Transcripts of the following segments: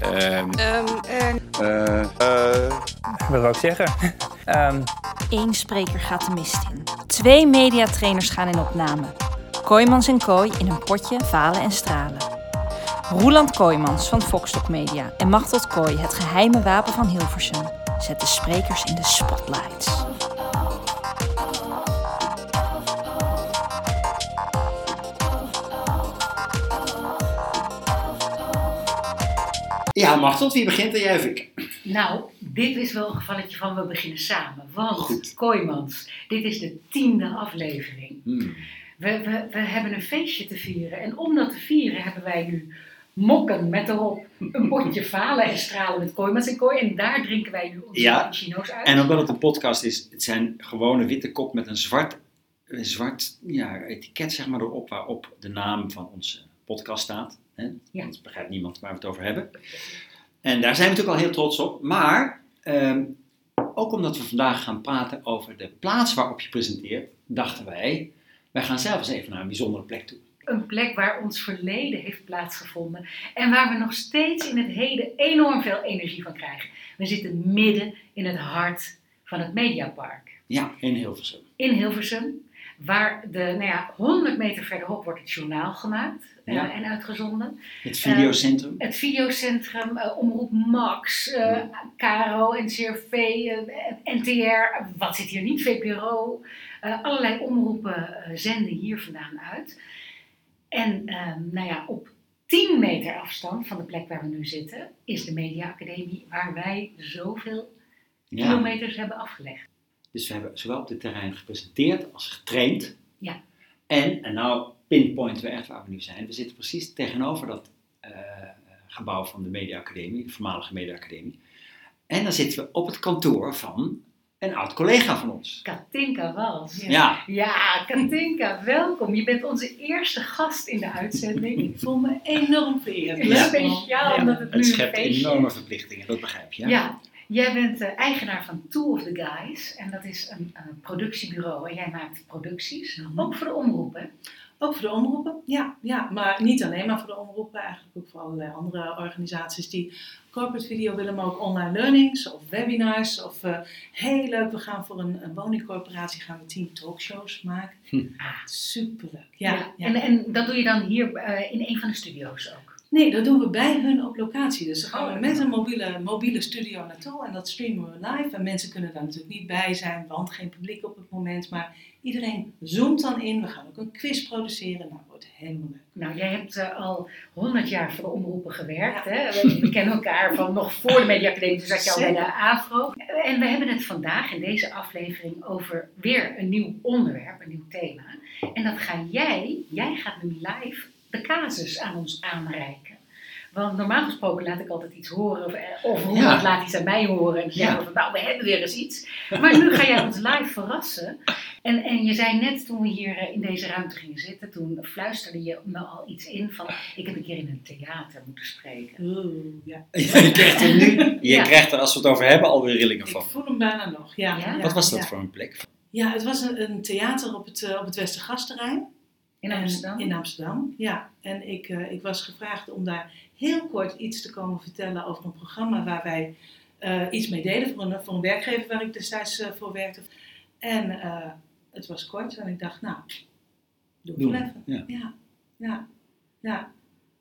Ehm, Eh, wat wou ik zeggen? Ehm, Eén spreker gaat de mist in. Twee mediatrainers gaan in opname. Kooijmans en Kooi in een potje falen en stralen. Roeland Kooijmans van Foxtok Media en Machteld Kooi, het geheime wapen van Hilversum, zet de sprekers in de spotlights. Ja, Machteld, wie begint er? Jij of ik? Nou, dit is wel een gevalletje van we beginnen samen. Want, Goed. Kooimans, dit is de tiende aflevering. Hmm. We, we, we hebben een feestje te vieren. En om dat te vieren hebben wij nu mokken met erop een potje falen en stralen met Kooimans en Kooi. En daar drinken wij nu onze Ja. cappuccino's uit. En omdat het een podcast is, het zijn gewone witte kop met een zwart, een zwart ja, etiket zeg maar, erop, waarop de naam van onze podcast staat. Hè? Ja. Anders begrijpt niemand waar we het over hebben. En daar zijn we natuurlijk al heel trots op. Maar ehm, ook omdat we vandaag gaan praten over de plaats waarop je presenteert, dachten wij, wij gaan zelf eens even naar een bijzondere plek toe. Een plek waar ons verleden heeft plaatsgevonden. En waar we nog steeds in het heden enorm veel energie van krijgen. We zitten midden in het hart van het Mediapark. Ja, in Hilversum. in Hilversum. Waar de, nou ja, 100 meter verderop wordt het journaal gemaakt eh, Ja. en uitgezonden. Het videocentrum. Het videocentrum, eh, Omroep Max, eh Caro, NCRV, eh, NTR, wat zit hier niet, VPRO. eh, allerlei omroepen eh, zenden hier vandaan uit. En ehm, nou ja, op 10 meter afstand van de plek waar we nu zitten, is de Media Academie, waar wij zoveel Ja. kilometers hebben afgelegd. Dus we hebben zowel op dit terrein gepresenteerd als getraind. Ja. En, en nou pinpointen we echt waar we nu zijn. We zitten precies tegenover dat eh, gebouw van de Media Academie, de voormalige Media Academie. En dan zitten we op het kantoor van een oud collega van ons. Katinka Wals. Ja, Ja, Katinka, welkom. Je bent onze eerste gast in de uitzending. Ik voel me enorm vereerd. Ja. Speciaal omdat het, nu het schept enorme verplichtingen, dat begrijp je. Ja, jij bent eh, eigenaar van Two of the Guys. En dat is een, een productiebureau. En jij maakt producties, Mhm. ook voor de omroepen. Ook voor de omroepen, ja, ja. Maar niet alleen maar voor de omroepen, eigenlijk ook voor allerlei andere organisaties die corporate video willen, maar ook online learnings of webinars. Of eh, heel leuk, we gaan voor een, een woningcorporatie gaan we tien talkshows maken. Hm. Ah, superleuk. Ja, ja. En, en dat doe je dan hier eh, in een van de studio's ook. Nee, dat doen we bij hun op locatie. Dus dan gaan Oh, met een mobiele, mobiele studio naartoe en dat streamen we live. En mensen kunnen daar natuurlijk niet bij zijn, want geen publiek op het moment. Maar iedereen zoomt dan in. We gaan ook een quiz produceren. Nou, wordt helemaal leuk. Nou, jij hebt eh, al 100 jaar voor omroepen gewerkt. Hè? We, we kennen elkaar van nog voor de Media Academie, toen zat je al bij de AFRO. En we hebben het vandaag in deze aflevering over weer een nieuw onderwerp, een nieuw thema. En dat ga jij, jij gaat nu live de casus aan ons aanreiken. Want normaal gesproken laat ik altijd iets horen, of, eh, of Ja. laat iets aan mij horen. En Ja. we van, nou, we hebben weer eens iets. Maar nu ga jij ons live verrassen. En, en je zei net toen we hier eh, in deze ruimte gingen zitten, toen fluisterde je me al iets in van ik heb een keer in een theater moeten spreken. Ja. Je krijgt er nu, je Ja. krijgt er als we het over hebben alweer rillingen Ik van. voel hem bijna nog. Ja, Ja? ja, Wat was dat ja. voor een plek? Ja, het was een, een theater op het, eh, op het Westergasterrein. In Amsterdam. In Amsterdam, ja. En ik, eh, ik was gevraagd om daar heel kort iets te komen vertellen over een programma waar wij eh, iets mee deden voor een, voor een werkgever waar ik destijds eh, voor werkte. En eh, het was kort en ik dacht, nou, doe het Doen wel we, even. ja. ja, ja. ja.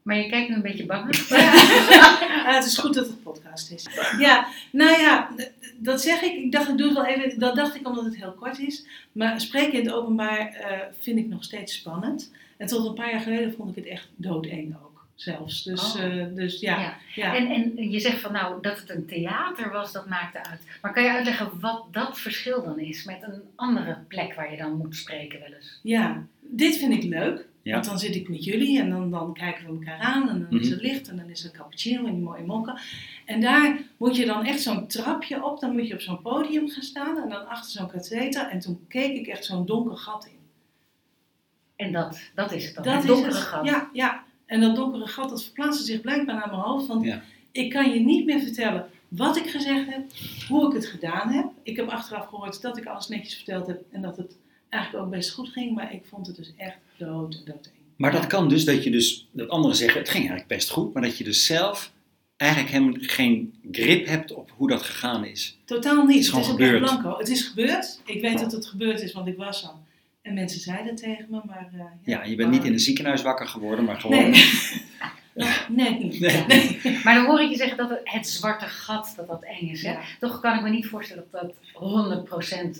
Maar je kijkt nu een beetje bang. Het is goed dat het een podcast is. Ja, nou ja, dat zeg ik. Ik dacht, ik doe het wel even. Dat dacht ik omdat het heel kort is. Maar spreken in het openbaar eh, vind ik nog steeds spannend. En tot een paar jaar geleden vond ik het echt doodeng ook, zelfs. Dus, Oh. eh, dus ja. Ja. ja. En, en je zegt van nou dat het een theater was, dat maakte uit. Maar kan je uitleggen wat dat verschil dan is met een andere plek waar je dan moet spreken wel eens? Ja, dit vind ik leuk. Ja. Want dan zit ik met jullie en dan, dan kijken we elkaar aan. En dan is Mhm. het licht en dan is er cappuccino en die mooie mokken. En daar moet je dan echt zo'n trapje op. Dan moet je op zo'n podium gaan staan en dan achter zo'n katheter. En toen keek ik echt zo'n donker gat in. En dat, dat is het dan, Dat het is donkere het. gat. Ja, ja. En dat donkere gat dat verplaatste zich blijkbaar naar mijn hoofd. Want Ja. ik kan je niet meer vertellen wat ik gezegd heb, hoe ik het gedaan heb. Ik heb achteraf gehoord dat ik alles netjes verteld heb en dat het eigenlijk ook best goed ging. Maar ik vond het dus echt dood en doodeng. Maar dat kan dus dat je dus, dat anderen zeggen, het ging eigenlijk best goed, maar dat je dus zelf eigenlijk helemaal geen grip hebt op hoe dat gegaan is. Totaal niet. Het is gewoon ook gebeurd. blanco. Het is gebeurd. Ik weet dat het gebeurd is, want ik was al. En mensen zeiden het tegen me, maar... eh, Ja, je bent niet in een ziekenhuis wakker geworden, maar gewoon... Nee. Nee, niet. Nee. Maar dan hoor ik je zeggen dat het, het zwarte gat, dat dat eng is. Hè? Ja. Toch kan ik me niet voorstellen dat dat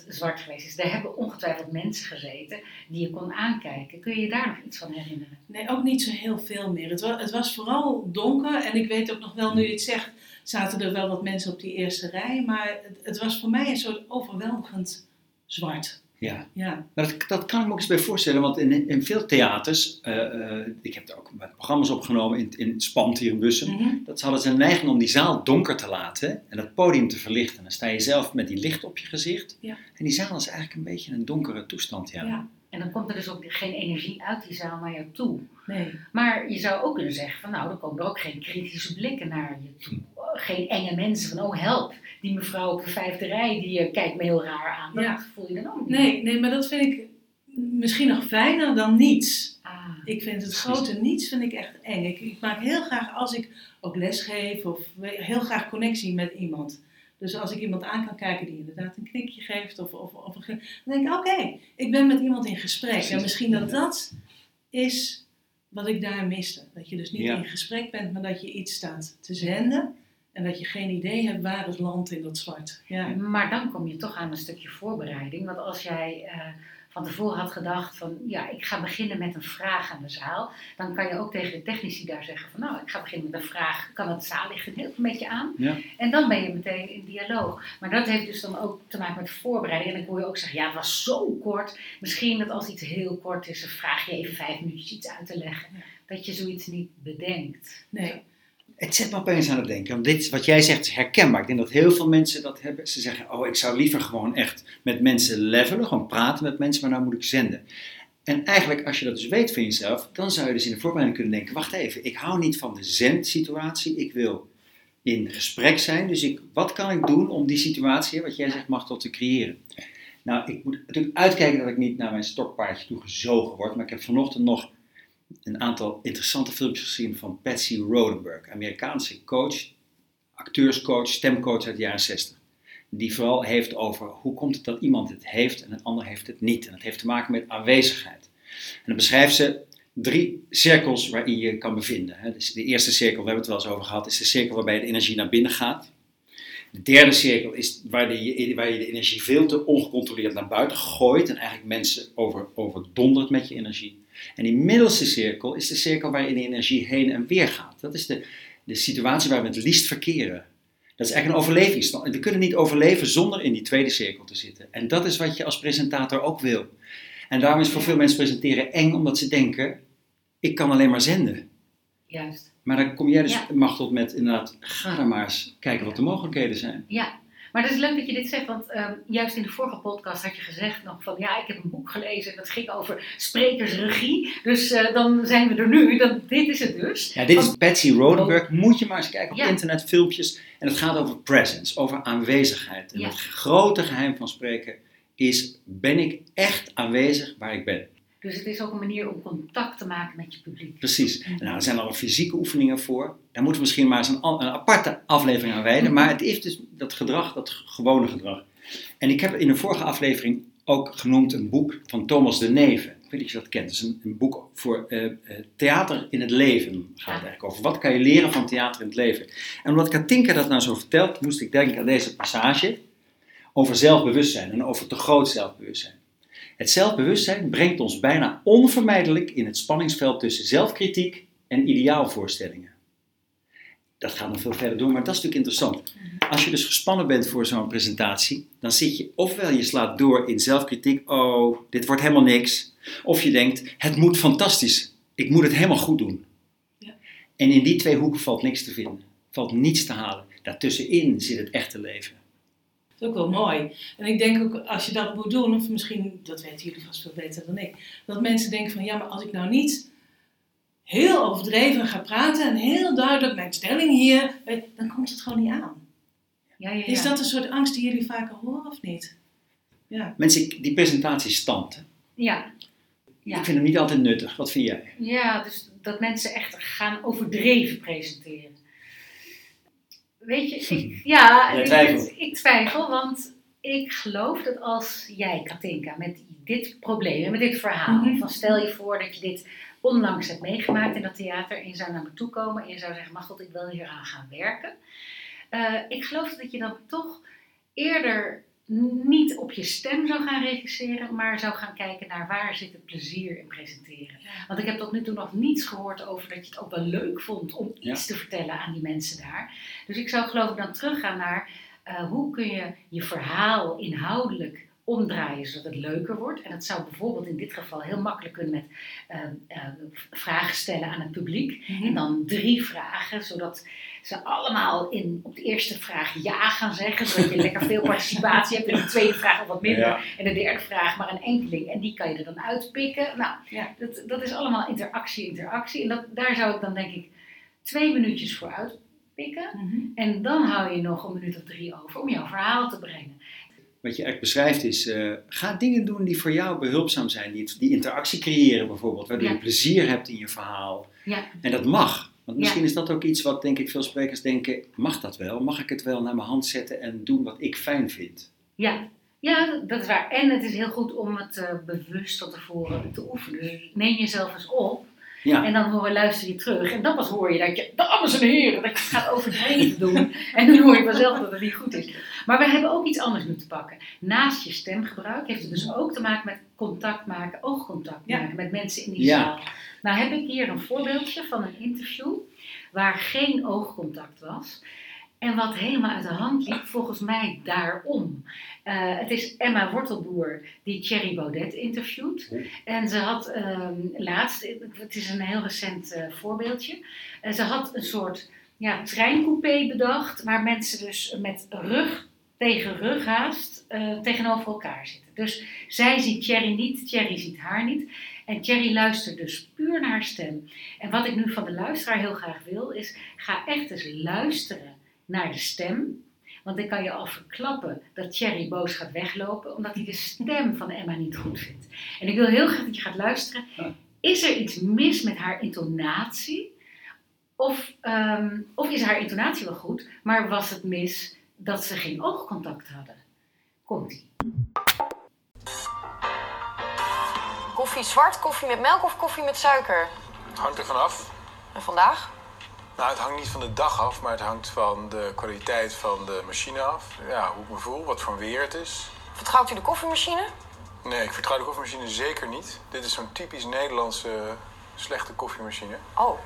100% zwart geweest is. Er hebben ongetwijfeld mensen gezeten die je kon aankijken. Kun je je daar nog iets van herinneren? Nee, ook niet zo heel veel meer. Het was, het was vooral donker en ik weet ook nog wel, nu je het zegt, zaten er wel wat mensen op die eerste rij. Maar het, het was voor mij een soort overweldigend zwart. Ja. Ja, Nou, dat, dat kan ik me ook eens bij voorstellen, want in, in veel theaters, eh, eh, ik heb er ook wat programma's opgenomen in, in Spant hier in Bussen, Mhm. dat ze hadden ze een neiging om die zaal donker te laten en het podium te verlichten. Dan sta je zelf met die licht op je gezicht Ja. en die zaal is eigenlijk een beetje een donkere toestand. Ja. ja. En dan komt er dus ook geen energie uit die zaal naar jou toe. nee. Maar je zou ook kunnen zeggen van nou, dan komen er ook geen kritische blikken naar je toe. Geen enge mensen van oh help, die mevrouw op de vijfde rij die eh, kijkt me heel raar aan. Dat Ja. voel je dan ook niet. Nee, nee, maar dat vind ik misschien nog fijner dan niets. Ah. Ik vind het grote niets vind ik echt eng. Ik, ik maak heel graag, als ik ook les geef, of heel graag connectie met iemand. Dus als ik iemand aan kan kijken die inderdaad een knikje geeft, of, of, of een, ge- dan denk ik, oké, ik ben met iemand in gesprek. Precies. En misschien dat dat is wat ik daar miste. Dat je dus niet Ja. in gesprek bent, maar dat je iets staat te zenden. En dat je geen idee hebt waar het landt in dat zwart. Ja. Maar dan kom je toch aan een stukje voorbereiding. Want als jij eh, van tevoren had gedacht van ja, ik ga beginnen met een vraag aan de zaal. Dan kan je ook tegen de technici daar zeggen van nou, ik ga beginnen met een vraag. Kan het zaallicht een heel beetje aan? Ja. En dan ben je meteen in dialoog. Maar dat heeft dus dan ook te maken met voorbereiding. En dan hoor je ook zeggen, ja, het was zo kort. Misschien dat als iets heel kort is, dan vraag je even vijf minuutjes iets uit te leggen. Ja. Dat je zoiets niet bedenkt. Nee. Het zet me opeens aan het denken. Want dit, wat jij zegt, is herkenbaar. Ik denk dat heel veel mensen dat hebben. Ze zeggen, oh, ik zou liever gewoon echt met mensen levelen. Gewoon praten met mensen, maar nou moet ik zenden. En eigenlijk, als je dat dus weet van jezelf, dan zou je dus in de voorbereiding kunnen denken, wacht even, ik hou niet van de zendsituatie. Ik wil in gesprek zijn. Dus ik, wat kan ik doen om die situatie, wat jij zegt, mag tot te creëren? Nou, ik moet natuurlijk uitkijken dat ik niet naar mijn stokpaardje toe gezogen word. Maar ik heb vanochtend nog een aantal interessante filmpjes gezien van Patsy Rodenberg, Amerikaanse coach, acteurscoach, stemcoach uit de jaren 60. Die vooral heeft over hoe komt het dat iemand het heeft en een ander heeft het niet. En dat heeft te maken met aanwezigheid. En dan beschrijft ze drie cirkels waarin je kan bevinden. Dus de eerste cirkel, we hebben het wel eens over gehad, is de cirkel waarbij de energie naar binnen gaat. De derde cirkel is waar, de, waar je de energie veel te ongecontroleerd naar buiten gooit en eigenlijk mensen over, overdondert met je energie. En die middelste cirkel is de cirkel waarin de energie heen en weer gaat. Dat is de, de situatie waar we het liefst verkeren. Dat is eigenlijk een overlevingsstand. We kunnen niet overleven zonder in die tweede cirkel te zitten. En dat is wat je als presentator ook wil. En daarom is voor veel mensen presenteren eng, omdat ze denken, ik kan alleen maar zenden. Juist. Maar dan kom jij dus, Ja. Machtel, met inderdaad, ga dan maar eens kijken wat de mogelijkheden zijn. Ja, maar het is leuk dat je dit zegt, want ehm, juist in de vorige podcast had je gezegd nog van ja, ik heb een boek gelezen en dat ging over sprekersregie. Dus eh, dan zijn we er nu, dan, dit is het dus. Ja, dit is Patsy Rodenberg. Moet je maar eens kijken op Ja. internet, filmpjes. En het gaat over presence, over aanwezigheid. En Ja. het grote geheim van spreken is, ben ik echt aanwezig waar ik ben? Dus het is ook een manier om contact te maken met je publiek. Precies. Nou, er zijn al fysieke oefeningen voor. Daar moeten we misschien maar eens een, een aparte aflevering aan wijden. Maar het is dus dat gedrag, dat gewone gedrag. En ik heb in de vorige aflevering ook genoemd een boek van Thomas de Neve. Ik weet niet of je dat kent. Het is een, een boek voor eh, eh, theater in het leven. Gaat het eigenlijk over. Wat kan je leren van theater in het leven? En omdat Katinka dat nou zo vertelt, moest ik denken aan deze passage over zelfbewustzijn en over te groot zelfbewustzijn. Het zelfbewustzijn brengt ons bijna onvermijdelijk in het spanningsveld tussen zelfkritiek en ideaalvoorstellingen. Dat gaat nog veel verder door, maar dat is natuurlijk interessant. Als je dus gespannen bent voor zo'n presentatie, dan zit je ofwel je slaat door in zelfkritiek, oh, dit wordt helemaal niks. Of je denkt, het moet fantastisch, ik moet het helemaal goed doen. Ja. En in die twee hoeken valt niks te vinden, valt niets te halen. Daartussenin zit het echte leven. Dat is ook wel mooi. En ik denk ook, als je dat moet doen, of misschien, dat weten jullie vast veel beter dan ik, dat mensen denken van, ja, maar als ik nou niet heel overdreven ga praten en heel duidelijk mijn stelling hier, eh, dan komt het gewoon niet aan. Ja, ja, ja. Is dat een soort angst die jullie vaker horen of niet? Ja. Mensen, die presentatie stand. hè. Ja. Ja. Ik vind hem niet altijd nuttig. Wat vind jij? ja, dus dat mensen echt gaan overdreven presenteren. Weet je, ik, ja, ik, ik twijfel, want ik geloof dat als jij, Katinka, met dit probleem, en met dit verhaal, Mhm. van stel je voor dat je dit onlangs hebt meegemaakt in dat theater en je zou naar me toe komen en je zou zeggen, Machteld, ik wil hier aan gaan werken. Eh, ik geloof dat je dan toch eerder niet op je stem zou gaan regisseren, maar zou gaan kijken naar waar zit het plezier in presenteren. Ja. Want ik heb tot nu toe nog niets gehoord over dat je het ook wel leuk vond om Ja. iets te vertellen aan die mensen daar. Dus ik zou geloof ik dan teruggaan naar eh, hoe kun je je verhaal inhoudelijk omdraaien zodat het leuker wordt. En dat zou bijvoorbeeld in dit geval heel makkelijk kunnen met eh, eh, vragen stellen aan het publiek. Mhm. En dan drie vragen, zodat ze allemaal in, op de eerste vraag ja gaan zeggen. Zodat je lekker veel participatie hebt. En de tweede vraag nog wat minder. Ja. En de derde vraag maar een enkeling. En die kan je er dan uitpikken. Nou, Ja. dat, dat is allemaal interactie, interactie. En dat, daar zou ik dan denk ik twee minuutjes voor uitpikken. Mhm. En dan hou je nog een minuut of drie over om jouw verhaal te brengen. Wat je echt beschrijft is, eh, ga dingen doen die voor jou behulpzaam zijn. Die, die interactie creëren bijvoorbeeld, waardoor Ja. je plezier hebt in je verhaal. Ja. En dat mag. Want misschien Ja. is dat ook iets wat denk ik veel sprekers denken, mag dat wel? Mag ik het wel naar mijn hand zetten en doen wat ik fijn vind? Ja, ja dat, is waar. En het is heel goed om het eh, bewust van tevoren te oefenen. Dus neem jezelf eens op. Ja, En dan hoor, luister je terug. En dan pas hoor je dat je, dames en heren, dat je het gaat overdreven doen. En dan hoor je vanzelf dat het niet goed is. Maar we hebben ook iets anders nu te pakken. Naast je stemgebruik heeft het dus ook te maken met contact maken, oogcontact Ja. maken met mensen in die Ja. zaal. Nou heb ik hier een voorbeeldje van een interview waar geen oogcontact was. En wat helemaal uit de hand liep, volgens mij daarom. Eh, het is Emma Wortelboer die Thierry Baudet interviewt. En ze had ehm, laatst, het is een heel recent eh, voorbeeldje. Eh, ze had een soort ja, treincoupé bedacht, waar mensen dus met rug tegen rug haast eh, tegenover elkaar zitten. Dus zij ziet Thierry niet, Thierry ziet haar niet. En Thierry luistert dus puur naar haar stem. En wat ik nu van de luisteraar heel graag wil, is ga echt eens luisteren naar de stem. Want ik kan je al verklappen dat Thierry boos gaat weglopen, omdat hij de stem van Emma niet goed vindt. En ik wil heel graag dat je gaat luisteren. Is er iets mis met haar intonatie? Of, ehm, of is haar intonatie wel goed, maar was het mis dat ze geen oogcontact hadden? Komt-ie. Koffie zwart, koffie met melk of koffie met suiker? Het hangt er vanaf. En vandaag? Nou, het hangt niet van de dag af, maar het hangt van de kwaliteit van de machine af. Ja, hoe ik me voel, wat voor weer het is. Vertrouwt u de koffiemachine? Nee, ik vertrouw de koffiemachine zeker niet. Dit is zo'n typisch Nederlandse slechte koffiemachine. Oh,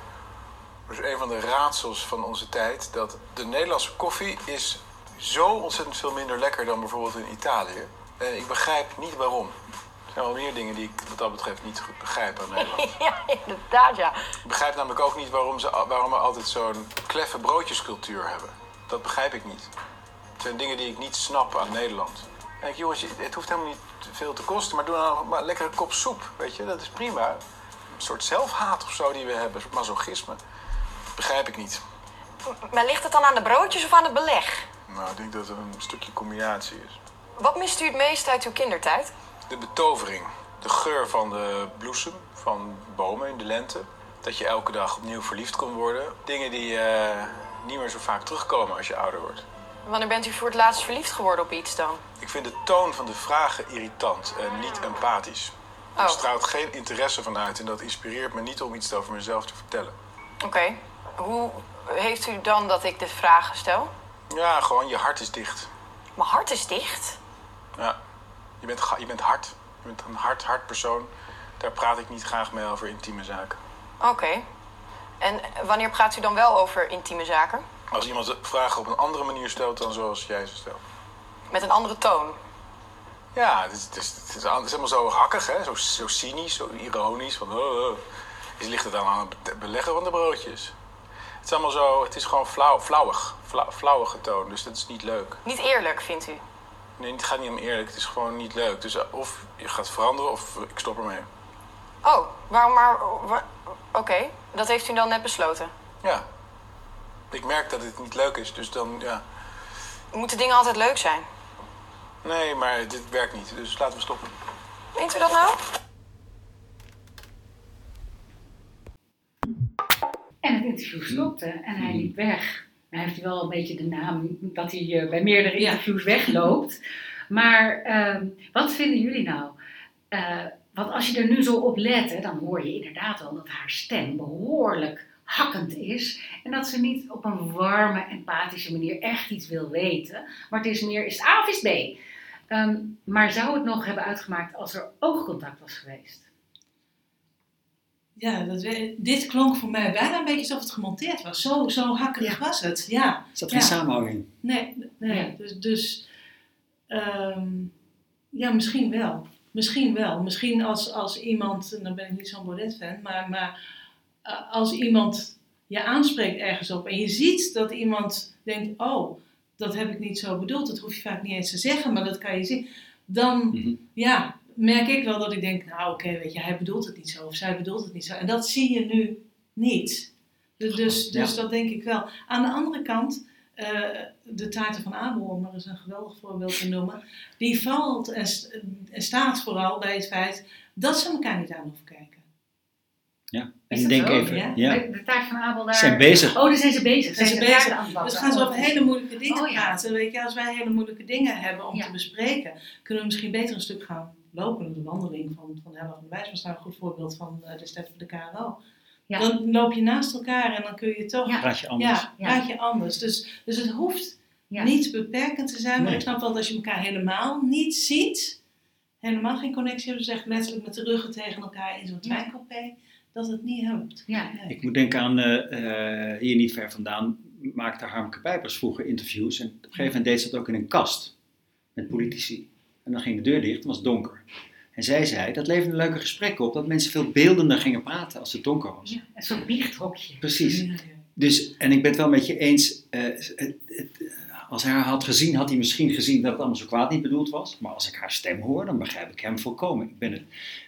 Dat is een van de raadsels van onze tijd. Dat de Nederlandse koffie is zo ontzettend veel minder lekker dan bijvoorbeeld in Italië. En ik begrijp niet waarom. Er zijn wel meer dingen die ik wat dat betreft niet goed begrijp aan Nederland. ja, inderdaad ja. Ik begrijp namelijk ook niet waarom, ze, waarom we altijd zo'n kleffe broodjescultuur hebben. Dat begrijp ik niet. Het zijn dingen die ik niet snap aan Nederland. Kijk jongens, je- het hoeft helemaal niet veel te kosten, maar doe nou maar een lekkere kop soep, weet je. Dat is prima. Een soort zelfhaat of zo die we hebben, masochisme. Begrijp ik niet. Maar ligt het dan aan de broodjes of aan het beleg? Nou, ik denk dat het een stukje combinatie is. Wat mist u het meest uit uw kindertijd? De betovering. De geur van de bloesem, van bomen in de lente. Dat je elke dag opnieuw verliefd kon worden. Dingen die eh, niet meer zo vaak terugkomen als je ouder wordt. Wanneer bent u voor het laatst verliefd geworden op iets dan? Ik vind de toon van de vragen irritant en niet empathisch. Er Oh. straalt geen interesse van uit en dat inspireert me niet om iets over mezelf te vertellen. Oké. Hoe heeft u dan dat ik de vragen stel? Ja, gewoon je hart is dicht. Mijn hart is dicht. Ja, je bent, je bent hard. Je bent een hard, hard persoon. Daar praat ik niet graag mee over intieme zaken. Oké. En wanneer praat u dan wel over intieme zaken? Als iemand de vragen op een andere manier stelt dan zoals jij ze stelt. Met een andere toon. Ja, het is, het is, het is, helemaal zo hakkig, hè? Zo, zo cynisch, zo ironisch. Van, oh, oh. Is ligt het dan aan het beleggen van de broodjes? Het is allemaal zo, het is gewoon flauw, flauwig. Fla, flauwige toon, dus dat is niet leuk. Niet eerlijk, vindt u? Nee, het gaat niet om eerlijk, het is gewoon niet leuk. Dus eh, of je gaat veranderen of ik stop ermee. Oh, waarom maar... Oké, dat heeft u dan net besloten. Ja. Ik merk dat het niet leuk is, dus dan, ja. Moeten dingen altijd leuk zijn? Nee, maar dit werkt niet, dus laten we stoppen. Vindt u dat nou? En het interview stopte en hij liep weg. Hij heeft wel een beetje de naam dat hij eh, bij meerdere Ja. interviews wegloopt. Maar ehm, wat vinden jullie nou? Eh, want als je er nu zo op let, hè, dan hoor je inderdaad wel dat haar stem behoorlijk hakkend is. En dat ze niet op een warme, empathische manier echt iets wil weten. Maar het is meer, is het A of is het B? Ehm, maar zou het nog hebben uitgemaakt als er oogcontact was geweest? Ja, dat, dit klonk voor mij bijna een beetje alsof het gemonteerd was. Zo, zo hakkerig was het. Ja, Zat geen Ja. samenhang in. nee, nee. Ja. Dus, dus ehm, ja, misschien wel. Misschien wel. Misschien als, als iemand, en dan ben ik niet zo'n Baudet-fan, maar, maar eh, als iemand je aanspreekt ergens op en je ziet dat iemand denkt, oh, dat heb ik niet zo bedoeld, dat hoef je vaak niet eens te zeggen, maar dat kan je zien, dan Mhm. ja, merk ik wel dat ik denk, nou oké, weet je, hij bedoelt het niet zo of zij bedoelt het niet zo. En dat zie je nu niet. Dus, dus, dus dat denk ik wel. Aan de andere kant, eh, de taarten van Abel, om maar eens een geweldig voorbeeld te noemen, die valt en, st- en staat vooral bij het feit dat ze elkaar niet aan hoeven kijken. Ja. Is En denk zo? even, Ja? ja. De, de taart van Abel daar... Zijn bezig. Oh, daar zijn ze bezig. Zijn ze de bezig. aan het. Dus gaan ze over Oh, hele moeilijke dingen Oh, ja. praten. Weet je, als wij hele moeilijke dingen hebben om Ja. te bespreken, kunnen we misschien beter een stuk gaan lopen. De wandeling van, van Hella van de Wijs was daar een goed voorbeeld van eh, destijds voor de KRO. Ja. Dan loop je naast elkaar en dan kun je toch Ja. Praat je anders. Ja, praat je anders. Dus, dus het hoeft Ja. niet beperkend te zijn. Maar Nee. ik snap wel dat als je elkaar helemaal niet ziet, helemaal geen connectie hebt, dus echt letterlijk met de ruggen tegen elkaar in zo'n Ja. treincoupé, dat het niet helpt. Ja. Nee. Ik moet denken aan, eh, eh, hier niet ver vandaan, maakte Harmke Pijpers vroeger interviews. En op een gegeven moment deed ze dat ook in een kast met politici. En dan ging de deur dicht, het was donker. En zij zei, dat leverde leuke gesprekken op, dat mensen veel beeldender gingen praten als het donker was. Ja, Een soort biechthokje. Precies. Dus, en ik ben het wel met je eens, eh, het, het, als hij haar had gezien, had hij misschien gezien dat het allemaal zo kwaad niet bedoeld was. Maar als ik haar stem hoor, dan begrijp ik hem volkomen. Ik ben het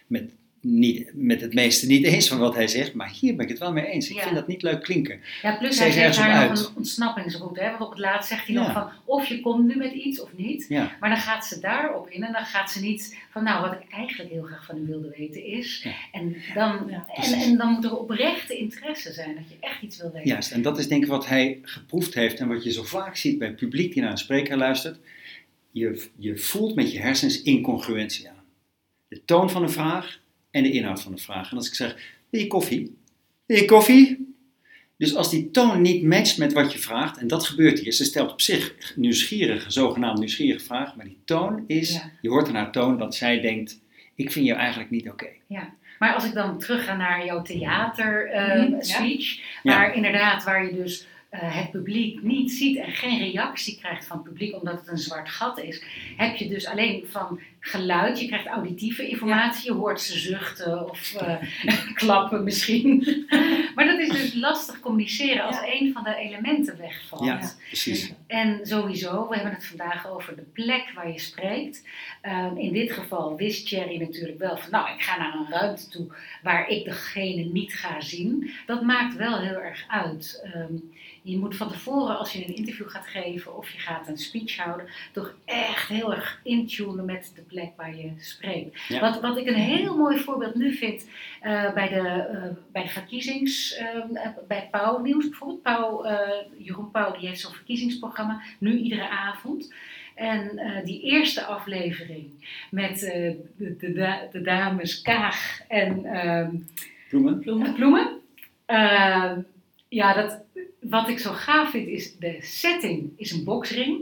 met, niet, met het meeste niet eens van wat hij zegt, maar hier ben ik het wel mee eens. Ik Ja. vind dat niet leuk klinken. Ja, plus Zij hij geeft op haar nog een ontsnappingsroute. Hè? Want op het laatst zegt hij Ja. nog van of je komt nu met iets of niet. Ja. Maar dan gaat ze daarop in en dan gaat ze niet van nou wat ik eigenlijk heel graag van u wilde weten is. Ja. En, dan, Ja, en, en dan moet er oprechte interesse zijn dat je echt iets wil weten. Juist, en dat is denk ik wat hij geproefd heeft en wat je zo vaak ziet bij het publiek die naar een spreker luistert. Je, je voelt met je hersens incongruentie aan. De toon van een vraag en de inhoud van de vraag. En als ik zeg, wil je koffie? Wil je koffie? Dus als die toon niet matcht met wat je vraagt, en dat gebeurt hier, ze stelt op zich nieuwsgierige, zogenaamd nieuwsgierige vragen, maar die toon is, Ja. je hoort aan haar toon dat zij denkt, ik vind jou eigenlijk niet oké. Maar als ik dan terug ga naar jouw theater eh, Mhm, ja. speech, Ja. waar inderdaad waar je dus eh, het publiek niet ziet en geen reactie krijgt van het publiek omdat het een zwart gat is, heb je dus alleen van geluid, je krijgt auditieve informatie, je hoort ze zuchten of eh, klappen misschien. maar dat is dus lastig communiceren als Ja. een van de elementen wegvalt. Ja, precies. En sowieso, we hebben het vandaag over de plek waar je spreekt. Ehm, in dit geval wist Thierry natuurlijk wel van, nou, ik ga naar een ruimte toe waar ik degene niet ga zien. Dat maakt wel heel erg uit. Ehm, je moet van tevoren, als je een interview gaat geven of je gaat een speech houden, toch echt heel erg intunen met de plek waar je spreekt. Ja. Wat, wat ik een heel mooi voorbeeld nu vind eh, bij, de, eh, bij de verkiezings, ehm, eh, bij Pauw Nieuws bijvoorbeeld. Pauw, Jeroen Pauw die heeft zo'n verkiezingsprogramma, nu iedere avond. En die eerste aflevering met de, de, da- de dames Kaag en Bloemen? Bloemen. Bloemen. Ehm, ja, dat, wat ik zo gaaf vind is, de setting is een boksring.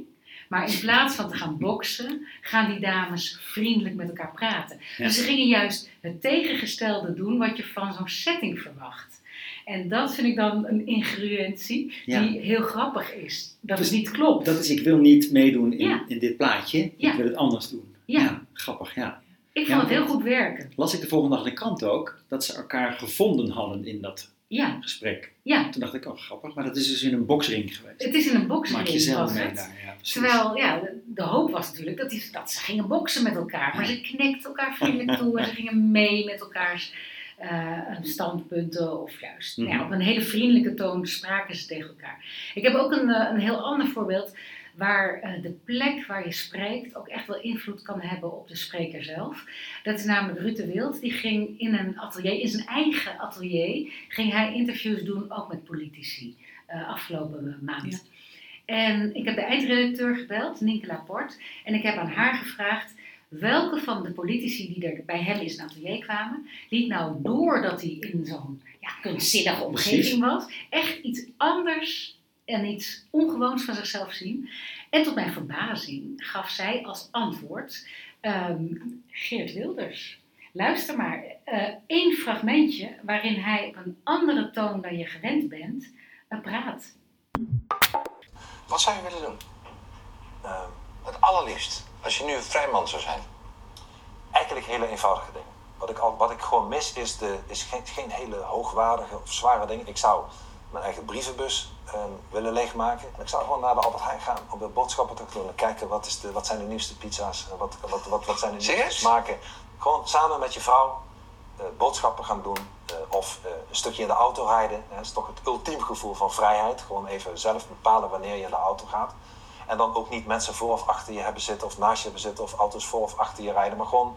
Maar in plaats van te gaan boksen, gaan die dames vriendelijk met elkaar praten. Ja. Dus ze gingen juist het tegengestelde doen wat je van zo'n setting verwacht. En dat vind ik dan een Ja. die heel grappig is. Dat Dus het niet klopt. Dat is, ik wil niet meedoen in, Ja. in dit plaatje, Ja. ik wil het anders doen. Ja. grappig, ja. ik vond het heel goed werken. Las ik de volgende dag in de krant ook, dat ze elkaar gevonden hadden in dat Ja, gesprek. ja. Toen dacht ik, oh grappig, maar dat is dus in een boksring geweest. Het is in een Maak boksring jezelf was mee daar, ja. Terwijl, ja, de, de hoop was natuurlijk dat, die, dat ze gingen boksen met elkaar. Maar ze knikten elkaar vriendelijk toe en ze gingen mee met elkaars eh, standpunten. Of juist, nou ja, Mhm. op een hele vriendelijke toon spraken ze tegen elkaar. Ik heb ook een, eh, een heel ander voorbeeld waar eh, de plek waar je spreekt ook echt wel invloed kan hebben op de spreker zelf. Dat is namelijk Ruud de Wild. Die ging in een atelier, in zijn eigen atelier, ging hij interviews doen ook met politici. eh, afgelopen maand. Ja. En ik heb de eindredacteur gebeld, Nienke Laporte, en ik heb aan haar gevraagd welke van de politici die er bij hem in zijn atelier kwamen, liet nou doordat hij in zo'n ja, kunstzinnige omgeving was, echt iets anders en iets ongewoons van zichzelf zien. En tot mijn verbazing gaf zij als antwoord ehm, Geert Wilders. Luister maar, eh één fragmentje waarin hij op een andere toon dan je gewend bent eh, praat. Wat zou je willen doen? Ehm, het allerliefst, als je nu een vrijman zou zijn. Eigenlijk hele eenvoudige dingen. Wat ik, al, wat ik gewoon mis is, de, is geen, geen hele hoogwaardige of zware dingen. Ik zou mijn eigen brievenbus ehm, willen leegmaken. En ik zou gewoon naar de Albert Heijn gaan om de boodschappen te doen. En kijken wat, is de, wat zijn de nieuwste pizza's, en wat, wat, wat, wat zijn de nieuwste smaken. Gewoon samen met je vrouw eh, boodschappen gaan doen. eh, of eh, een stukje in de auto rijden. Dat is toch het ultiem gevoel van vrijheid. Gewoon even zelf bepalen wanneer je in de auto gaat. En dan ook niet mensen voor of achter je hebben zitten of naast je hebben zitten of auto's voor of achter je rijden. Maar gewoon,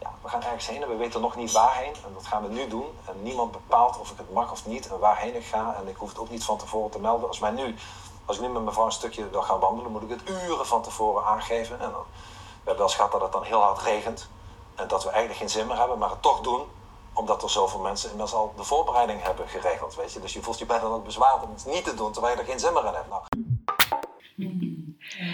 ja, we gaan ergens heen en we weten nog niet waarheen. En dat gaan we nu doen. En niemand bepaalt of ik het mag of niet en waarheen ik ga. En ik hoef het ook niet van tevoren te melden. Als, mij nu, als ik nu met mijn vrouw een stukje wil gaan wandelen, moet ik het uren van tevoren aangeven. En dan, we hebben wel eens dat het dan heel hard regent. En dat we eigenlijk geen zin meer hebben, maar het toch doen omdat er zoveel mensen inmiddels al de voorbereiding hebben geregeld, weet je. Dus je voelt je bijna ook bezwaard om het niet te doen, terwijl je er geen zin meer in hebt. Nou,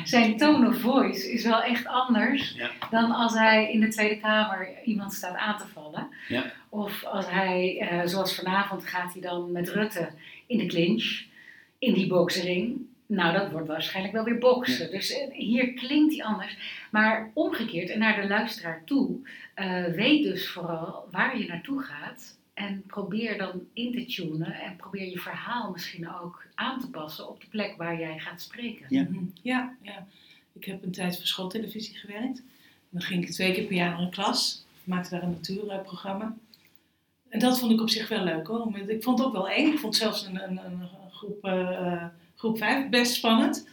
Zijn tone of voice is wel echt anders Ja. dan als hij in de Tweede Kamer iemand staat aan te vallen. Ja. Of als hij, eh, zoals vanavond, gaat hij dan met Rutte in de clinch, in die boksering. Nou, dat wordt waarschijnlijk wel weer boksen. Dus eh, hier klinkt hij anders. Maar omgekeerd, en naar de luisteraar toe, eh, weet dus vooral waar je naartoe gaat. En probeer dan in te tunen en probeer je verhaal misschien ook aan te passen op de plek waar jij gaat spreken. Ja. Mhm. Ja, ja. Ik heb een tijd voor schooltelevisie gewerkt. Dan ging ik twee keer per jaar naar een klas. Ik maakte daar een natuurprogramma. En dat vond ik op zich wel leuk hoor. Omdat- Ik vond het ook wel eng. Ik vond zelfs een, een, een groep, eh, groep 5 best spannend.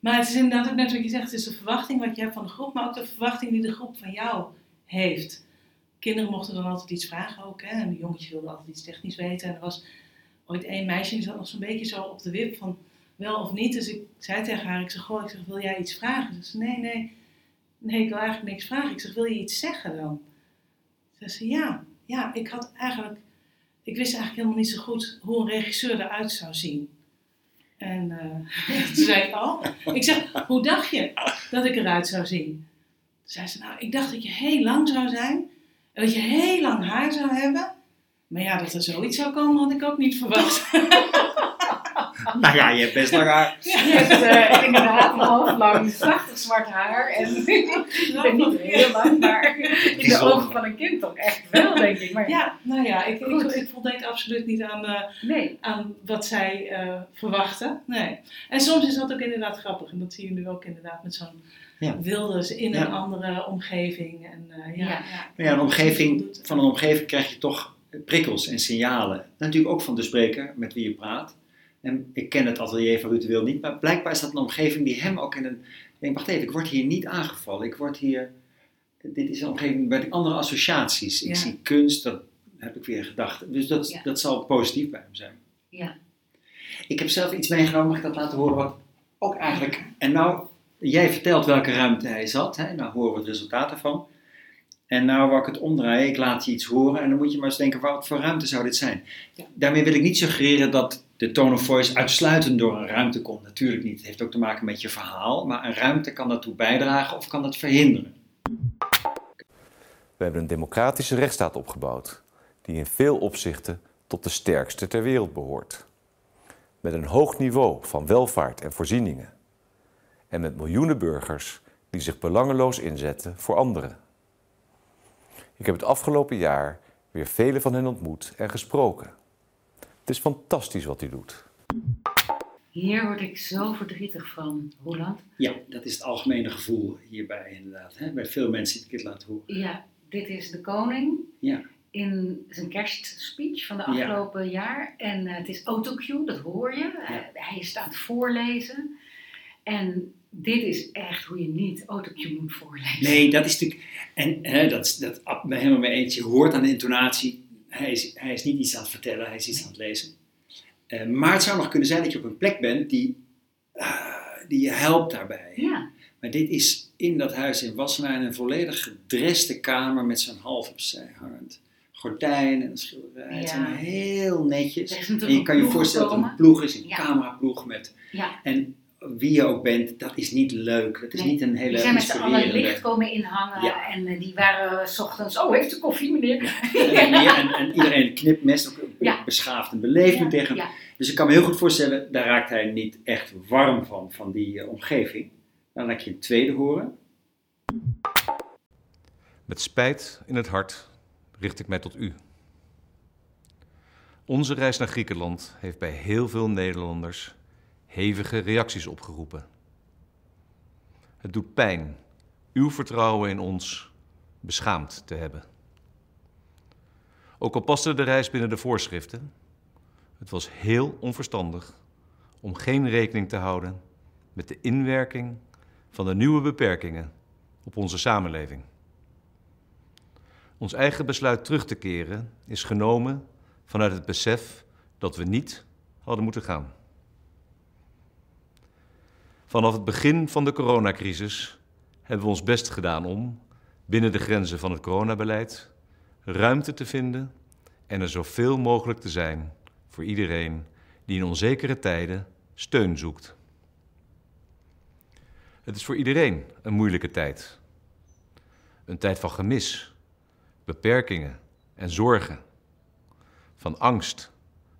Maar het is inderdaad ook net wat je zegt. Het is de verwachting wat je hebt van de groep. Maar ook de verwachting die de groep van jou heeft. Kinderen mochten dan altijd iets vragen ook. Hè? En de jongetjes wilden altijd iets technisch weten. En er was ooit één meisje die zat nog zo'n beetje zo op de wip van wel of niet. Dus ik zei tegen haar, ik zeg, goh, ik zeg, wil jij iets vragen? Ze zei, nee, nee, nee, ik wil eigenlijk niks vragen. Ik zeg, wil je iets zeggen dan? Ze zei, ja, ja, ik had eigenlijk, ik wist eigenlijk helemaal niet zo goed hoe een regisseur eruit zou zien. En toen zei ik, oh, ik zeg, hoe dacht je dat ik eruit zou zien? Toen zei ze, nou, ik dacht dat je heel lang zou zijn en dat je heel lang haar zou hebben. Maar ja, dat er zoiets zou komen, had ik ook niet verwacht. Nou ja, je hebt best lang haar. Je hebt eh, inderdaad half lang prachtig zwart haar. En ik ben niet heel lang, maar in de ogen van een kind toch echt wel, denk ik. Maar Ja, nou ja, ik, ik, ik voldeed absoluut niet aan, eh, nee, aan wat zij eh, verwachten. Nee. En soms is dat ook inderdaad grappig. En dat zie je nu ook inderdaad met zo'n Ja. Wilders in Ja. een andere omgeving. En, eh, ja, Ja. ja. Maar ja, een omgeving, van een omgeving krijg je toch prikkels en signalen. Natuurlijk ook van de spreker met wie je praat. En ik ken het atelier van Ruud niet, maar blijkbaar is dat een omgeving die hem ook in een... Ik denk, wacht even, ik word hier niet aangevallen. Ik word hier... Dit is een omgeving met andere associaties. Ik Ja. zie kunst, dat heb ik weer gedacht. Dus dat, Ja. dat zal positief bij hem zijn. ja. Ik heb zelf iets meegenomen, mag ik dat laten horen? Wat ook eigenlijk. En nou, jij vertelt welke ruimte hij zat. Hè? Nou horen we het resultaat ervan. En nou wou ik het omdraaien, ik laat je iets horen en dan moet je maar eens denken, wat voor ruimte zou dit zijn? Ja. Daarmee wil ik niet suggereren dat de tone of voice uitsluitend door een ruimte komt. Natuurlijk niet. Het heeft ook te maken met je verhaal, maar een ruimte kan daartoe bijdragen of kan dat verhinderen. We hebben een democratische rechtsstaat opgebouwd, die in veel opzichten tot de sterkste ter wereld behoort. Met een hoog niveau van welvaart en voorzieningen. En met miljoenen burgers die zich belangeloos inzetten voor anderen. Ik heb het afgelopen jaar weer vele van hen ontmoet en gesproken. Het is fantastisch wat u doet. Hier word ik zo verdrietig van, Roland. Ja, dat is het algemene gevoel hierbij inderdaad. Hè? Bij veel mensen die ik dit laten horen. Ja, dit is de koning Ja. in zijn kerstspeech van de Ja. afgelopen jaar. En eh, het is autocue, dat hoor je. Hij- hij is aan het voorlezen. En dit is echt hoe je niet autocue moet voorlezen. Nee, dat is natuurlijk. En hè, dat, dat ben helemaal mee eens. Je hoort aan de intonatie. Hij is, hij is niet iets aan het vertellen, hij is iets aan het lezen. Eh, maar het zou nog kunnen zijn dat je op een plek bent die, ah, die je helpt daarbij. Ja. Maar dit is in dat huis in Wassenaar een volledig gedreste kamer met zo'n half opzij hangend gordijn en een schilderij. Het Ja. zijn heel netjes. En je kan je voorstellen dat een ploeg is, een Ja. cameraploeg met... Ja. En wie je ook bent, dat is niet leuk. Dat is Nee, niet een hele Die zijn met z'n allen licht komen inhangen Ja. en eh, die waren s ochtends, oh heeft u koffie meneer? En, hier- en, en iedereen knipt mes ook Ja. beschaafd en beleefd Ja, tegen hem. ja. Dus ik kan me heel goed voorstellen, daar raakt hij niet echt warm van, van die eh, omgeving. Dan laat ik je een tweede horen. Met spijt in het hart richt ik mij tot u. Onze reis naar Griekenland heeft bij heel veel Nederlanders hevige reacties opgeroepen. Het doet pijn uw vertrouwen in ons beschaamd te hebben. Ook al paste de reis binnen de voorschriften, het was heel onverstandig om geen rekening te houden met de inwerking van de nieuwe beperkingen op onze samenleving. Ons eigen besluit terug te keren is genomen vanuit het besef dat we niet hadden moeten gaan. Vanaf het begin van de coronacrisis hebben we ons best gedaan om, binnen de grenzen van het coronabeleid, ruimte te vinden en er zoveel mogelijk te zijn voor iedereen die in onzekere tijden steun zoekt. Het is voor iedereen een moeilijke tijd. Een tijd van gemis, beperkingen en zorgen. Van angst,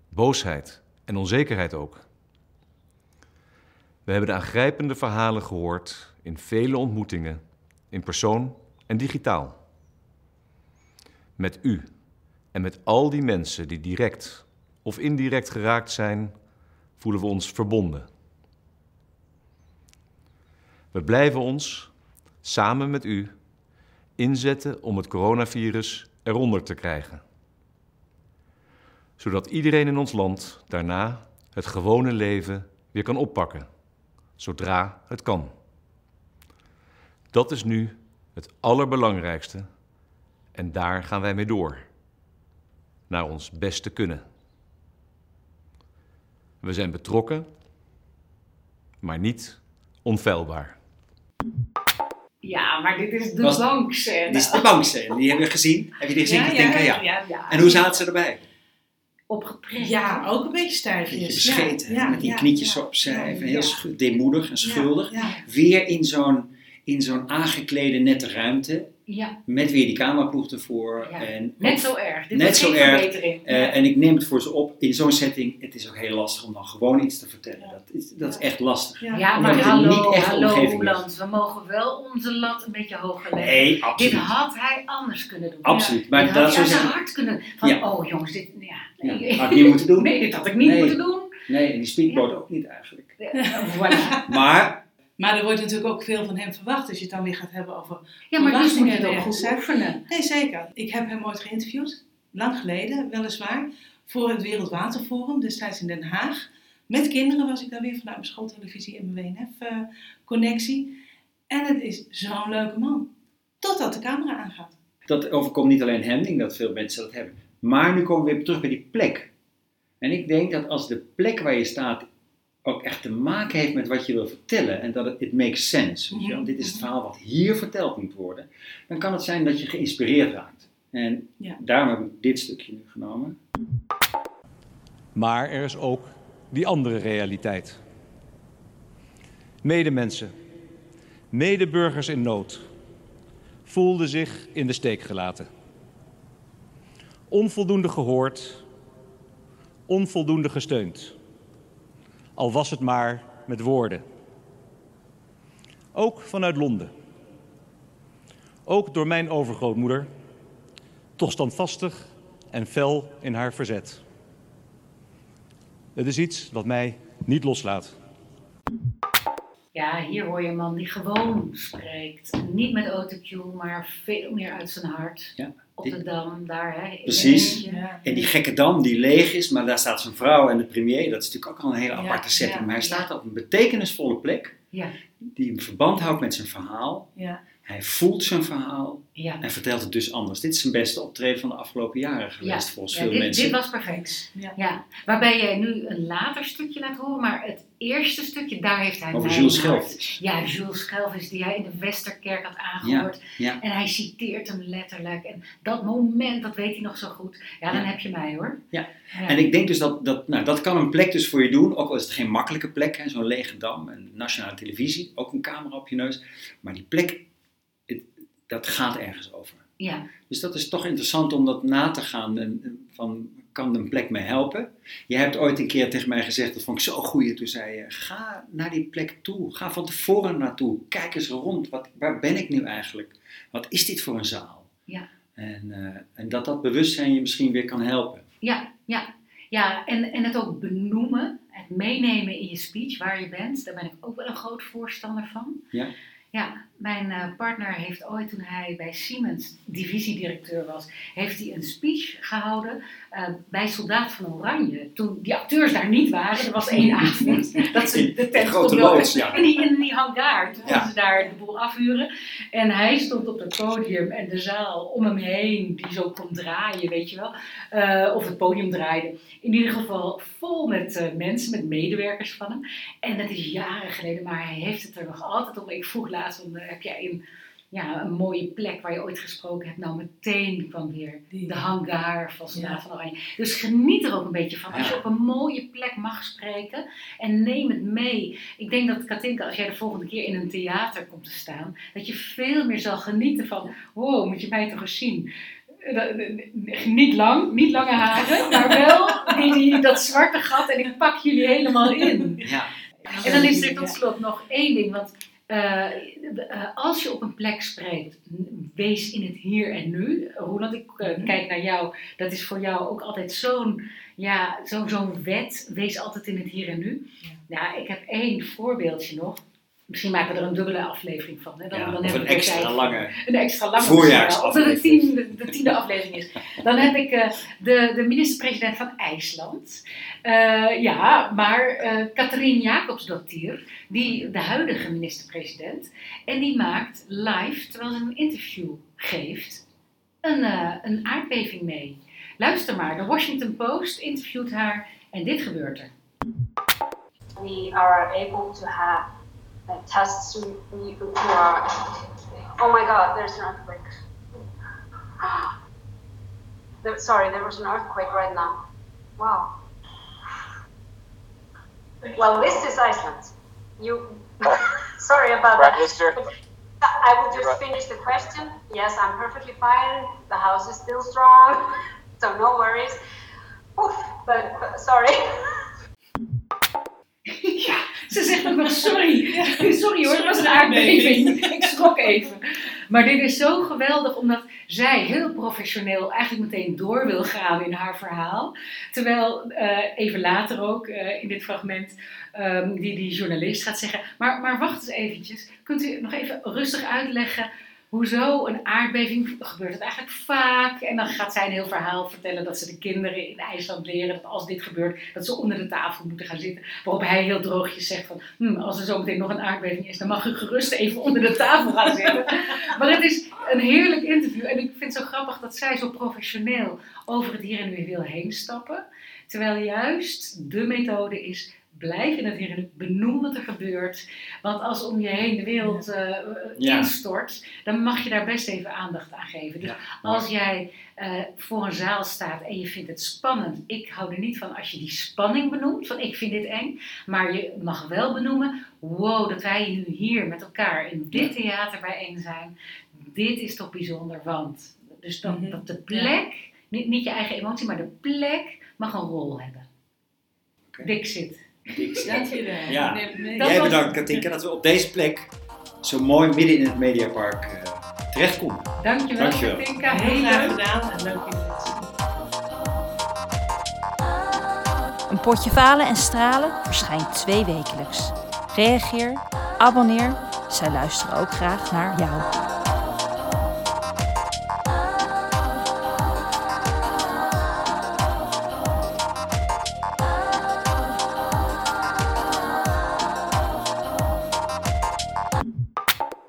boosheid en onzekerheid ook. We hebben de aangrijpende verhalen gehoord in vele ontmoetingen, in persoon en digitaal. Met u en met al die mensen die direct of indirect geraakt zijn, voelen we ons verbonden. We blijven ons, samen met u, inzetten om het coronavirus eronder te krijgen. Zodat iedereen in ons land daarna het gewone leven weer kan oppakken, zodra het kan. Dat is nu het allerbelangrijkste en daar gaan wij mee door. Naar ons beste kunnen. We zijn betrokken, maar niet onfeilbaar. Ja, maar dit is de Was- bankscène. Dit is de bankscène, die heb je gezien. Heb je die gezien? Ja. ja, ja. En hoe zaten ze erbij? Opgeprikt. Ja, ook een beetje Een stijfjes. beetje bescheten, Ja, hè, met die ja, knietjes ja, opzij, heel deemoedig en schuldig. Ja, Weer in zo'n, in zo'n aangeklede nette ruimte, Ja, met weer die cameraploeg ervoor. Ja. En net zo erg. Dit net zo erg. Eh, en ik neem het voor ze op, in zo'n setting, het is ook heel lastig om dan gewoon iets te vertellen. Dat is, dat is echt lastig. Ja. Maar het hallo, niet echt hallo. Roland, we mogen wel onze lat een beetje hoger leggen. Nee, Dit had hij anders kunnen doen. Absoluut. Maar dat had hij aan zijn hart kunnen. Van, Ja. oh jongens, dit, ja. Ja, nee, had ik niet moeten doen. Nee, dit had ik niet Nee. moeten doen. Nee, en die speedboot ook niet eigenlijk. Ja, voilà. Maar, Maar er wordt natuurlijk ook veel van hem verwacht als je het dan weer gaat hebben over Ja, maar dus moet je ook goed oefenen. Nee, zeker. Ik heb hem ooit geïnterviewd, lang geleden weliswaar, voor het Wereldwaterforum, destijds in Den Haag. Met kinderen was ik daar weer vanuit mijn schooltelevisie en mijn WNF-connectie. en het is zo'n leuke man. Totdat de camera aangaat. dat overkomt niet alleen hem, ik denk dat veel mensen dat hebben. Maar nu komen we weer terug bij die plek. En ik denk dat als de plek waar je staat ook echt te maken heeft met wat je wil vertellen en dat het it makes sense, weet je wel, Mhm, dit is het mhm. verhaal wat hier verteld moet worden, dan kan het zijn dat je geïnspireerd raakt. En Ja. daarom heb ik dit stukje nu genomen. Maar er is ook die andere realiteit. Medemensen, medeburgers in nood, voelden zich in de steek gelaten. Onvoldoende gehoord, onvoldoende gesteund. Al was het maar met woorden. Ook vanuit Londen. Ook door mijn overgrootmoeder, toch standvastig en fel in haar verzet. Het is iets wat mij niet loslaat. Ja, hier hoor je een man die gewoon spreekt. Niet met autocue, maar veel meer uit zijn hart. Ja, Op de dam, daar hè. Precies. Ja. En die gekke dam die leeg is, maar daar staat zijn vrouw en de premier. Dat is natuurlijk ook al een hele Ja, aparte setting. ja, maar hij ja. staat op een betekenisvolle plek Ja. die een verband houdt met zijn verhaal. Ja. Hij voelt zijn verhaal Ja. en vertelt het dus anders. Dit is zijn beste optreden van de afgelopen jaren geweest, volgens ja, veel dit, mensen. Dit was perfect. Ja. Ja. Waarbij jij nu een later stukje laat horen, maar het eerste stukje, daar heeft hij Over Jules. Schelvis. Ja, Jules Schelvis, die hij in de Westerkerk had aangehoord. Ja, ja. En hij citeert hem letterlijk. En dat moment, dat weet hij nog zo goed. Ja, dan Ja. heb je mij hoor. Ja. Ja. En ik denk dus dat, dat, nou, dat kan een plek dus voor je doen, ook al is het geen makkelijke plek, zo'n lege dam, en nationale televisie, ook een camera op je neus. Maar die plek, dat gaat ergens over. Ja. Dus dat is toch interessant om dat na te gaan. En, van, kan een plek mij helpen? Je hebt ooit een keer tegen mij gezegd, dat vond ik zo goed. Toen zei je, ga naar die plek toe. Ga van tevoren naartoe. Kijk eens rond. Wat, waar ben ik nu eigenlijk? Wat is dit voor een zaal? Ja. En, eh, en dat dat bewustzijn je misschien weer kan helpen. Ja, ja. Ja, en, en het ook benoemen, het meenemen in je speech waar je bent, daar ben ik ook wel een groot voorstander van. Ja. Ja, mijn eh, partner heeft ooit toen hij bij Siemens divisiedirecteur was, heeft hij een speech gehouden eh, bij Soldaat van Oranje. Toen die acteurs daar niet waren, er was één avond dat ze de tent grote loods, ja. in, die, in die hangar. Toen Ja. ze daar de boel afhuren. En hij stond op het podium en de zaal om hem heen, die zo kon draaien, weet je wel. eh, of het podium draaide. In ieder geval vol met mensen, met medewerkers van hem. En dat is jaren geleden, maar hij heeft het er nog altijd om. Ik vroeg om, eh, heb jij een, ja, een mooie plek waar je ooit gesproken hebt? Nou, meteen kwam weer de hangar van Soldaat Ja. van Oranje. Dus geniet er ook een beetje van. Als je op een mooie plek mag spreken en neem het mee. Ik denk dat Katinka, als jij de volgende keer in een theater komt te staan, dat je veel meer zal genieten van, wow, moet je mij toch eens zien. Eh, dat- eh, Niet lang, niet lange haren, maar wel die, die, dat zwarte gat en ik pak jullie helemaal in. Ja. En dan is er tot slot nog één ding, want eh, eh, als je op een plek spreekt, wees in het hier en nu. Roland, ik eh, kijk naar jou, dat is voor jou ook altijd zo'n ja, zo, zo'n wet, wees altijd in het hier en nu. Ja, ik heb één voorbeeldje nog. Misschien maken we er een dubbele aflevering van. Hè? Dan, Ja, dan of hebben een we er extra tijd lange Een extra lange voorjaarsaflevering. Of dat het tiende, de tiende aflevering is. Dan heb ik eh, de, de minister-president van IJsland. Eh, ja, maar eh Katrien Jacobsdottir, die, de huidige minister-president. En die maakt live, terwijl ze een interview geeft, een, eh, een aardbeving mee. Luister maar, de Washington Post interviewt haar en dit gebeurt er. we are able to have uh, tests who who are. Oh my God! There's an earthquake. There- sorry, there was an earthquake right now. Wow. Well, this is Iceland. You. sorry about that. Minister. I will just finish the question. Yes, I'm perfectly fine. The house is still strong, so no worries. Oof, but, but sorry. Ze zegt ook nog sorry. Sorry hoor, het was een aardbeving. Ik schrok even. Maar dit is zo geweldig omdat zij heel professioneel eigenlijk meteen door wil gaan in haar verhaal. Terwijl eh, even later ook eh, in dit fragment ehm, die, die journalist gaat zeggen... Maar, maar wacht eens eventjes, kunt u nog even rustig uitleggen... Hoezo een aardbeving gebeurt het eigenlijk vaak? En dan gaat zij een heel verhaal vertellen dat ze de kinderen in IJsland leren dat als dit gebeurt, dat ze onder de tafel moeten gaan zitten. Waarop hij heel droogjes zegt van, hm, als er zo meteen nog een aardbeving is, dan mag u gerust even onder de tafel gaan zitten. maar het is een heerlijk interview en ik vind het zo grappig dat zij zo professioneel over het hier en nu wil heen stappen. Terwijl juist de methode is, blijf in het nu, benoem wat er gebeurt. Want als om je heen de wereld eh, Ja. instort, dan mag je daar best even aandacht aan geven. Dus als jij eh, voor een zaal staat en je vindt het spannend, ik hou er niet van als je die spanning benoemt, van ik vind dit eng, maar je mag wel benoemen, wow, dat wij nu hier met elkaar in dit theater bijeen zijn, dit is toch bijzonder, want. Dus dat, Mhm. dat de plek, niet, niet je eigen emotie, maar de plek mag een rol hebben. Dixit. Dankjewel. Ja, Nee, nee. Dat jij was- bedankt Katinka dat we op deze plek zo mooi midden in het Mediapark eh terechtkomen. Dankjewel, Dankjewel. Katinka. Heel graag gedaan en leuk jullie te zien. Een potje falen en stralen verschijnt twee wekelijks. Reageer, abonneer, zij luisteren ook graag naar jou.